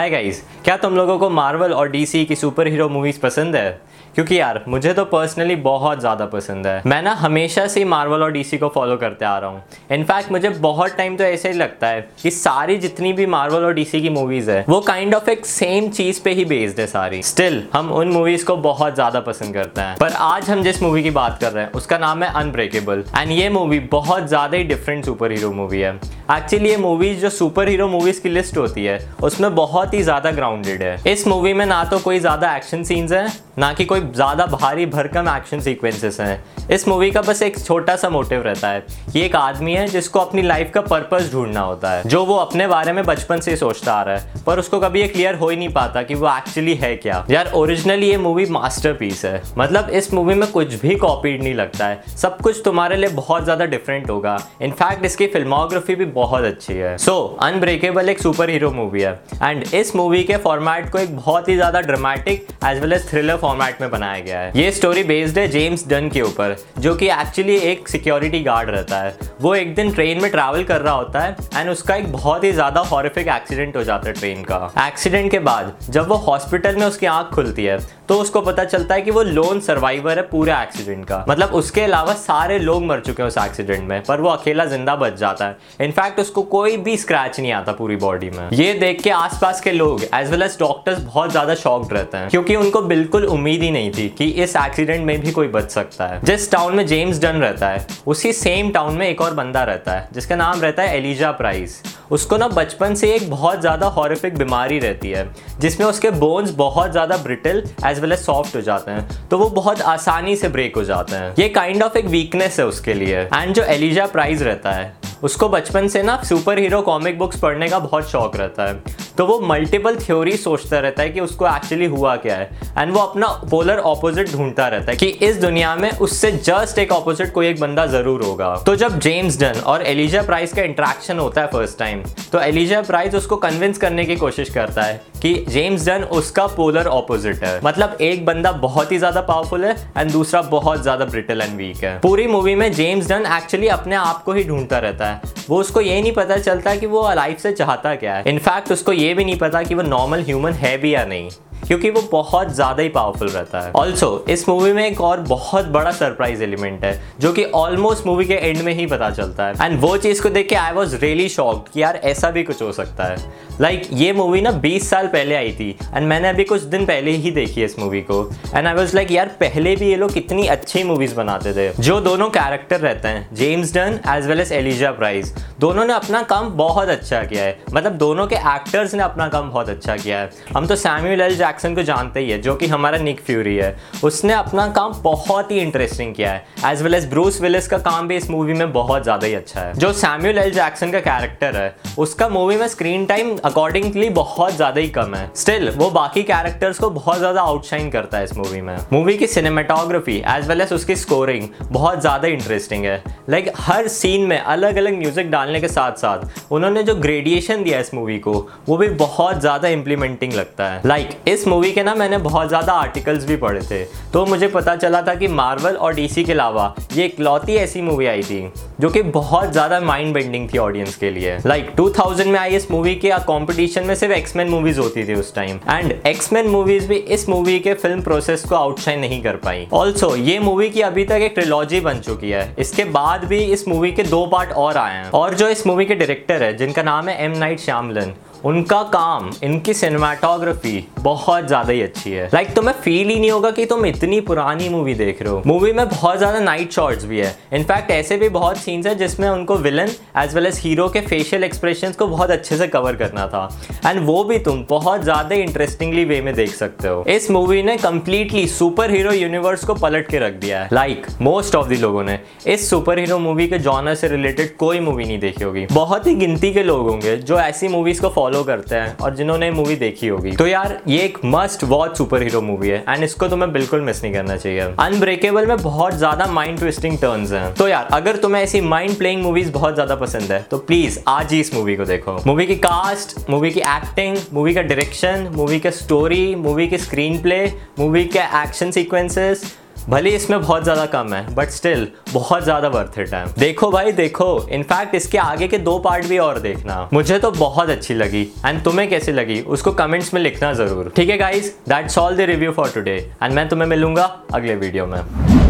Hi guys क्या तुम लोगों को मार्वल और डीसी की सुपर हीरो मूवीज़ पसंद है? क्योंकि यार, मुझे तो पर्सनली बहुत ज़्यादा पसंद है। मैं ना हमेशा से मार्वल और डीसी को फॉलो करते आ रहा हूँ। इनफैक्ट मुझे बहुत टाइम तो ऐसे ही लगता है कि सारी जितनी भी मार्वल और डीसी की मूवीज़ है, वो काइंड ऑफ़ एक सेम चीज़ पे ही बेस्ड है सारी। स्टिल हम उन मूवीज़ को बहुत ज़्यादा पसंद करते हैं। पर आज हम जिस मूवी की बात कर रहे हैं, उसका नाम है अनब्रेकेबल एंड ये मूवी बहुत ज़्यादा ही डिफरेंट सुपर हीरो मूवी है। एक्चुअली ये मूवीज़ जो सुपर हीरो मूवीज़ की लिस्ट होती है, उसमें बहुत ही ज़्यादा ग्राउंडेड है। इस मूवी में ना तो कोई ज़्यादा एक्शन सीन्स हैं ना कि कोई ज़्यादा भारी भरकम एक्शन सीक्वेंसेस हैं। इस मूवी का बस एक छोटा सा मोटिव रहता है। कि एक आदमी है जिसको अपनी लाइफ का पर्पस ढूंढना होता है। जो वो अपने बारे में बचपन से सोचता आ रहा है। पर उसको कभी ये क्लियर हो ही नहीं पाता कि वो एक्चुअली है क्या। यार ओरिजिनली ये मूवी मास्टर है। मतलब इस मूवी में कुछ भी कॉपीड नहीं लगता है। सब कुछ तुम्हारे लिए बहुत ज़्यादा डिफरेंट होगा। इनफैक्ट इसकी फिल्मोग्राफी भी बहुत अच्छी है। सो so, अनब्रेकेबल एक सुपर हीरो मूवी है। एंड इस मूवी के फॉर्मेट को एक बहुत ही ज़्यादा dramatic as well as thriller format में बनाया गया है। ये स्टोरी बेस्ड है जेम्स डन के ऊपर, जो कि एक्चुअली एक सिक्योरिटी गार्ड रहता है। वो एक दिन ट्रेन में ट्रैवल कर रहा होता है एंड उसका एक बहुत ही ज़्यादा हॉरिफिक एक्सीडेंट हो जाता है ट्रेन का। एक्सीडेंट के बाद, जब वो हॉस्पिटल में उसकी आँख खुलती है तो उसको पता चलता है कि वो लोन सर्वाइवर है पूरे एक्सीडेंट का। मतलब उसके अलावा सारे लोग मर चुके हैं उस एक्सीडेंट में, पर वो अकेला ज़िंदा बच जाता है। इनफैक्ट उसको कोई भी स्क्रैच नहीं आता पूरी बॉडी में। ये देख के आसपास के लोग एज वेल एज डॉक्टर्स बहुत ज़्यादा शॉक्ड रहते हैं, क्योंकि उनको बिल्कुल उम्मीद ही नहीं थी कि इस एक्सीडेंट में भी कोई बच सकता है। जिस टाउन में जेम्स डन रहता है, उसी सेम टाउन में एक और बंदा रहता है, जिसका नाम रहता है एलिजा प्राइस उसको ना बचपन से एक बहुत ज़्यादा हॉरिफिक बीमारी रहती है, जिसमें उसके बोन्स बहुत ज़्यादा brittle as well as soft हो जाते हैं तो वो बहुत आसानी से ब्रेक हो जाते हैं। ये काइंड ऑफ़ एक वीकनेस है उसके लिए। एंड जो एलिजा प्राइज रहता है, उसको बचपन से ना सुपर हीरो कॉमिक बुक्स पढ़ने का बहुत शौक रहता है। तो वो मल्टीपल थ्योरी सोचता रहता है कि उसको एक्चुअली हुआ क्या है। एंड वो अपना पोलर ऑपोजिट ढूंढता रहता है कि इस दुनिया में उससे जस्ट एक ऑपोजिट कोई एक बंदा ज़रूर होगा। तो जब जेम्स डन और एलिजा प्राइस का इंट्रैक्शन होता है फ़र्स्ट टाइम तो एलिजा प्राइस उसको कन्विंस करने की कोशिश करता है कि जेम्स डन उसका पोलर ऑपोजिट है। मतलब एक बंदा बहुत ही ज़्यादा पावरफुल है एंड दूसरा बहुत ज़्यादा ब्रिटल एंड वीक है। पूरी मूवी में जेम्स डन एक्चुअली अपने आप को ही ढूंढता रहता है। वो उसको ये नहीं पता चलता कि वो लाइफ से चाहता क्या है। इनफैक्ट उसको ये भी नहीं पता कि वो नॉर्मल ह्यूमन है भी या नहीं। क्योंकि वो बहुत ज़्यादा ही पावरफुल रहता है। ऑल्सो इस मूवी में एक और बहुत बड़ा सरप्राइज़ एलिमेंट है जो कि ऑलमोस्ट मूवी के एंड में ही पता चलता है। एंड वो चीज़ को देख के आई वॉज़ रियली शॉक्ड कि यार ऐसा भी कुछ हो सकता है। लाइक like, ये मूवी ना 20 साल पहले आई थी एंड मैंने अभी कुछ दिन पहले ही देखी इस मूवी को। एंड आई वॉज़ लाइक यार पहले भी ये लोग कितनी अच्छी मूवीज़ बनाते थे। जो दोनों कैरेक्टर रहते हैं James Dunn as well as Elijah Price दोनों ने अपना काम बहुत अच्छा किया है। मतलब दोनों के एक्टर्स ने अपना काम बहुत अच्छा किया है। हम तो सैम्यूल एल जैक्सन को जानते ही है जो कि हमारा निक फ्यूरी है। उसने अपना काम बहुत ही इंटरेस्टिंग किया है। As well as Bruce Willis का काम भी इस मूवी में बहुत ज़्यादा ही अच्छा है। जो सैम्यूल एल जैक्सन का कैरेक्टर है उसका मूवी में स्क्रीन टाइम अकॉर्डिंगली बहुत ज़्यादा ही कम है। स्टिल वो बाकी कैरेक्टर्स को बहुत ज़्यादा आउटशाइन करता है इस मूवी में। मूवी की सिनेमाटोग्राफी एज वेल एज उसकी स्कोरिंग बहुत ज़्यादा इंटरेस्टिंग है। लाइक like, हर सीन में अलग अलग म्यूज़िक डालने के साथ साथ उन्होंने जो ग्रेडिएशन दिया इस मूवी को वो भी बहुत ज़्यादा इंप्लीमेंटिंग लगता है। लाइक like, इस मूवी के ना मैंने बहुत ज़्यादा आर्टिकल्स भी पढ़े थे। तो मुझे पता चला था कि मार्वल और डीसी के अलावा ये इकलौती ऐसी मूवी आई थी जो कि बहुत ज़्यादा माइंड बेंडिंग थी ऑडियंस के लिए। लाइक like, 2000 में आई इस मूवी के कॉम्पिटिशन में सिर्फ़ एक्समैन मूवीज़ होती थी उस टाइम एंड एक्समैन मूवीज़ भी इस मूवी के फ़िल्म प्रोसेस को आउटशाइन नहीं कर पाई। ऑल्सो ये मूवी की अभी तक एक ट्रिलॉजी बन चुकी है। इसके बाद भी इस मूवी के दो पार्ट और आए हैं। और जो इस मूवी के डायरेक्टर है जिनका नाम है एम नाइट श्यामलन उनका काम इनकी सिनेमाटोग्राफी बहुत ज़्यादा ही अच्छी है। लाइक like, तुम्हें फील ही नहीं होगा कि तुम इतनी पुरानी मूवी देख रहे हो। मूवी में बहुत ज़्यादा नाइट शॉट्स भी है। इनफैक्ट ऐसे भी बहुत सीन्स है जिसमें उनको villain as well as hero के फेशियल एक्सप्रेशन को बहुत अच्छे से कवर करना था। एंड वो भी तुम बहुत ज़्यादा इंटरेस्टिंगली वे में देख सकते हो। इस मूवी ने कंप्लीटली सुपर हीरो यूनिवर्स को पलट के रख दिया है। लाइक मोस्ट ऑफ़ द लोगों ने। इस सुपर हीरो मूवी के जॉनर से रिलेटेड कोई मूवी नहीं देखी होगी। बहुत ही गिनती के लोग होंगे जो ऐसी मूवीज़ को फॉलो फॉलो करते हैं और जिन्होंने मूवी देखी होगी। तो यार, ये एक must watch super hero movie है एंड इसको तुम्हें बिल्कुल मिस नहीं करना चाहिए। अनब्रेकेबल में बहुत ज़्यादा माइंड ट्विस्टिंग टर्न है। तो यार, अगर तुम्हें ऐसी माइंड प्लेइंग मूवीज़ बहुत ज़्यादा पसंद है तो प्लीज़ आज ही इस मूवी को देखो। मूवी की कास्ट मूवी की एक्टिंग मूवी का डायरेक्शन मूवी का स्टोरी मूवी की स्क्रीन प्ले मूवी के एक्शन सीक्वेंसेस भले इसमें बहुत ज़्यादा कम है बट स्टिल बहुत ज़्यादा वर्थ इट है। देखो भाई, देखो। इनफैक्ट इसके आगे के दो पार्ट भी और देखना। मुझे तो बहुत अच्छी लगी। एंड तुम्हें कैसी लगी? उसको कमेंट्स में लिखना ज़रूर। ठीक है guys that's all the review for today and मैं तुम्हें मिलूँगा अगले वीडियो में।